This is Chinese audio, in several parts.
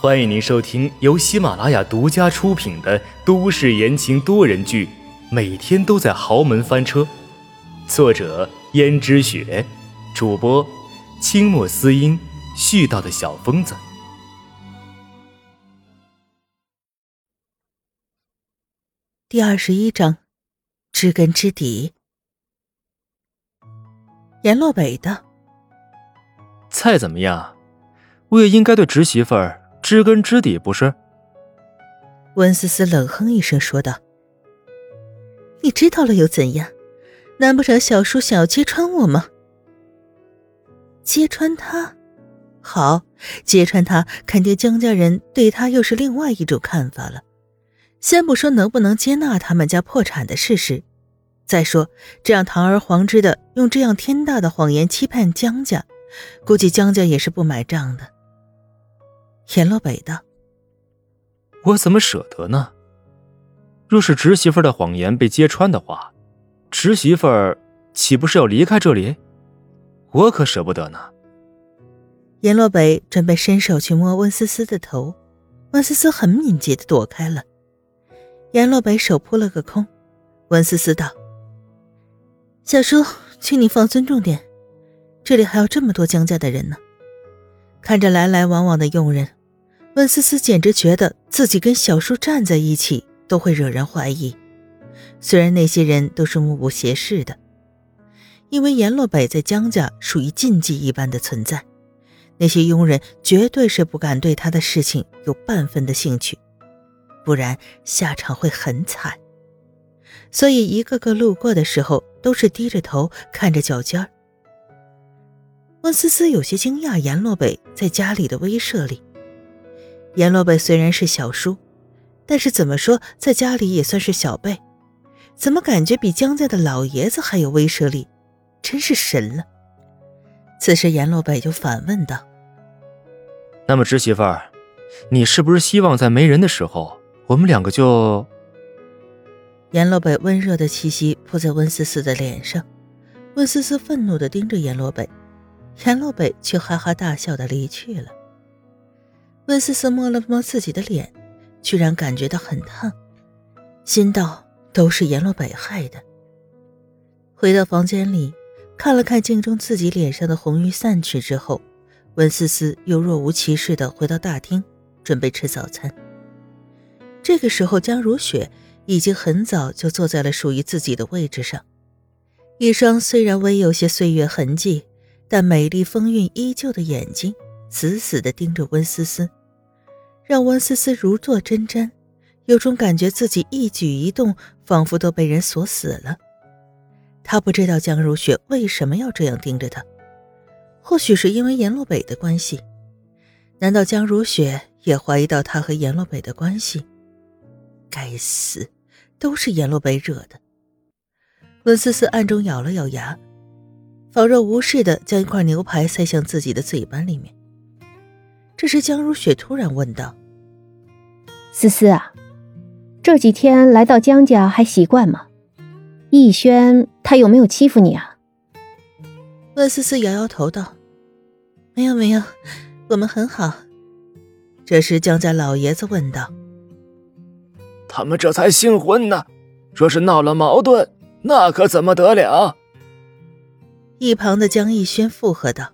欢迎您收听由喜马拉雅独家出品的都市言情多人剧《每天都在豪门翻车》，作者：胭脂雪，主播：清墨思音，絮叨的小疯子。第二十一章，知根知底。阎洛北的菜怎么样？我也应该对侄媳妇儿。知根知底不是？温思思冷哼一声说道：“你知道了又怎样？难不成小叔想要揭穿我吗？揭穿他，好，揭穿他，肯定江家人对他又是另外一种看法了。先不说能不能接纳他们家破产的事实，再说这样堂而皇之的用这样天大的谎言欺骗江家，估计江家也是不买账的。”阎洛北道：“我怎么舍得呢？若是侄媳妇的谎言被揭穿的话，侄媳妇岂不是要离开这里？我可舍不得呢。”阎洛北准备伸手去摸温思思的头，温思思很敏捷的躲开了。阎洛北手扑了个空，温思思道：“小叔，请你放尊重点，这里还有这么多江家的人呢。”看着来来往往的佣人，温思思简直觉得自己跟小叔站在一起都会惹人怀疑。虽然那些人都是目不斜视的，因为阎洛北在江家属于禁忌一般的存在，那些佣人绝对是不敢对他的事情有半分的兴趣，不然下场会很惨。所以一个个路过的时候都是低着头看着脚尖儿。温思思有些惊讶，阎洛北在家里的威慑力。阎洛北虽然是小叔，但是怎么说，在家里也算是小辈，怎么感觉比江家的老爷子还有威慑力？真是神了！此时，阎洛北就反问道：“那么，侄媳妇儿，你是不是希望在没人的时候，我们两个就……”阎洛北温热的气息扑在温思思的脸上，温思思愤怒的盯着阎洛北。阎洛北却哈哈大笑的离去了。温思思摸了摸自己的脸，居然感觉到很烫，心道都是阎洛北害的。回到房间里，看了看镜中自己脸上的红晕散去之后，温思思又若无其事的回到大厅，准备吃早餐。这个时候，江如雪已经很早就坐在了属于自己的位置上，一双虽然微有些岁月痕迹。但美丽风韵依旧的眼睛，死死地盯着温思思，让温思思如坐针毡，有种感觉自己一举一动仿佛都被人锁死了。他不知道江如雪为什么要这样盯着他，或许是因为阎洛北的关系。难道江如雪也怀疑到他和阎洛北的关系？该死，都是阎洛北惹的。温思思暗中咬了咬牙。仿若无事的将一块牛排塞向自己的嘴巴里面。这时，江如雪突然问道：“思思啊，这几天来到江家还习惯吗？逸轩他有没有欺负你啊？”温思思摇摇头道：“没有，没有，我们很好。”这时，江家老爷子问道：“他们这才新婚呢，若是闹了矛盾，那可怎么得了？”一旁的江逸轩附和道：“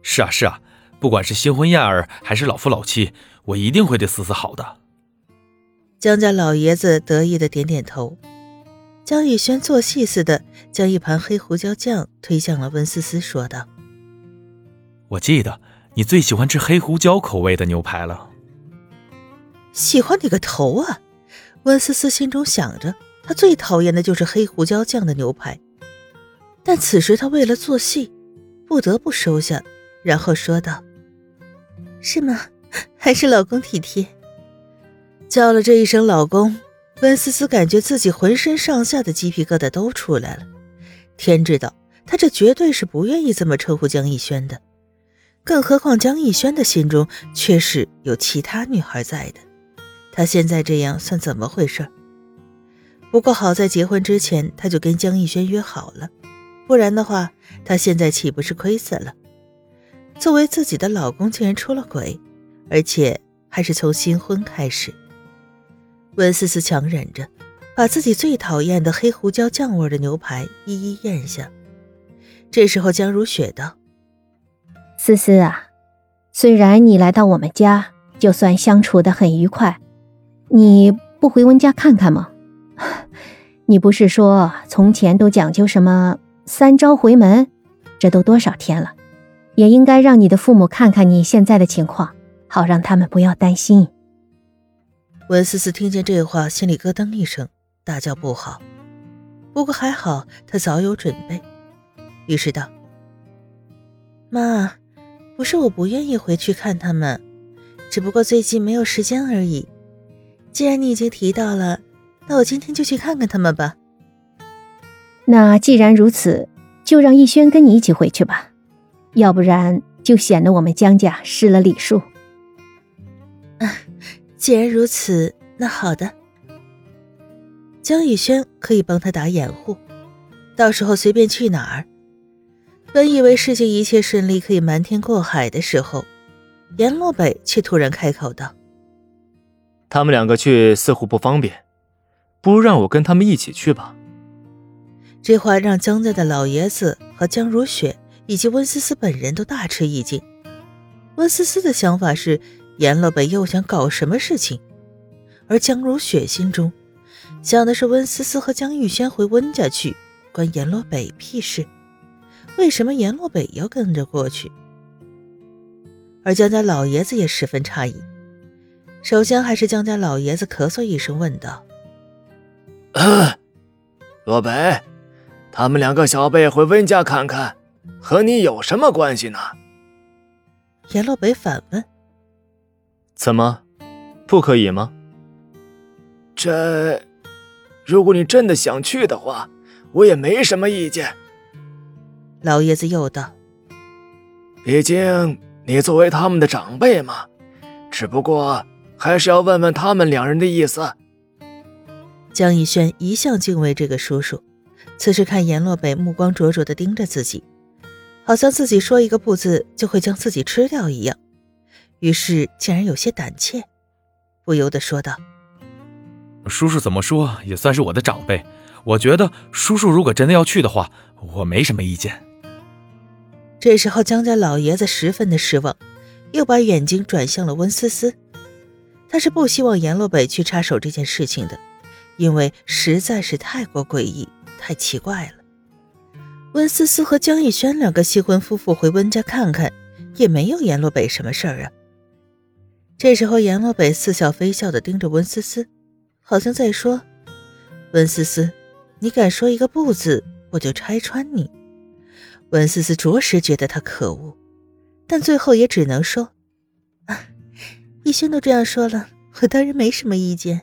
是啊，是啊，不管是新婚燕尔还是老夫老妻，我一定会对思思好的。”江家老爷子得意的点点头。江逸轩做戏似的将一盘黑胡椒酱推向了温思思，说道：“我记得你最喜欢吃黑胡椒口味的牛排了。”喜欢你个头啊！温思思心中想着，她最讨厌的就是黑胡椒酱的牛排。但此时他为了做戏，不得不收下，然后说道：“是吗？还是老公体贴。”叫了这一声“老公”，温思思感觉自己浑身上下的鸡皮疙瘩都出来了。天知道，他这绝对是不愿意这么称呼江逸轩的，更何况江逸轩的心中却是有其他女孩在的。他现在这样算怎么回事？不过好在结婚之前他就跟江逸轩约好了。不然的话，她现在岂不是亏死了？作为自己的老公竟然出了轨，而且还是从新婚开始。温思思强忍着，把自己最讨厌的黑胡椒酱味的牛排一一咽下。这时候，江如雪道：“思思啊，虽然你来到我们家，就算相处的很愉快，你不回温家看看吗？你不是说从前都讲究什么三朝回门？这都多少天了，也应该让你的父母看看你现在的情况，好让他们不要担心。”温思思听见这话，心里咯噔一声，大叫不好。不过还好，她早有准备，于是道：“妈，不是我不愿意回去看他们，只不过最近没有时间而已。既然你已经提到了，那我今天就去看看他们吧。”那既然如此，就让逸轩跟你一起回去吧，要不然就显得我们江家失了礼数。啊。既然如此，那好的。江逸轩可以帮他打掩护，到时候随便去哪儿。本以为事情一切顺利，可以瞒天过海的时候，阎洛北却突然开口道：“他们两个去似乎不方便，不如让我跟他们一起去吧。”这话让江家的老爷子和江如雪以及温思思本人都大吃一惊。温思思的想法是。阎洛北又想搞什么事情？而江如雪心中想的是温思思和江玉轩回温家去，关阎罗北屁事？为什么阎罗北要跟着过去？而江家老爷子也十分诧异。首先还是江家老爷子咳嗽一声问道：“罗北，他们两个小辈回温家看看，和你有什么关系呢？”阎洛北反问。怎么，不可以吗？这，如果你真的想去的话，我也没什么意见。老爷子又道：“毕竟你作为他们的长辈嘛，只不过还是要问问他们两人的意思。”江逸轩一向敬畏这个叔叔，此时看阎洛北目光灼灼的盯着自己，好像自己说一个不字就会将自己吃掉一样。于是竟然有些胆怯，不由得说道：“叔叔怎么说也算是我的长辈，我觉得叔叔如果真的要去的话，我没什么意见。”这时候江家老爷子十分的失望，又把眼睛转向了温思思。他是不希望阎洛北去插手这件事情的，因为实在是太过诡异、太奇怪了。温思思和江逸轩两个新婚夫妇回温家看看，也没有阎洛北什么事儿啊。这时候，阎洛北似笑非笑的盯着温思思，好像在说：“温思思，你敢说一个不字，我就拆穿你。”温思思着实觉得他可恶，但最后也只能说：“啊，逸轩都这样说了，我当然没什么意见。”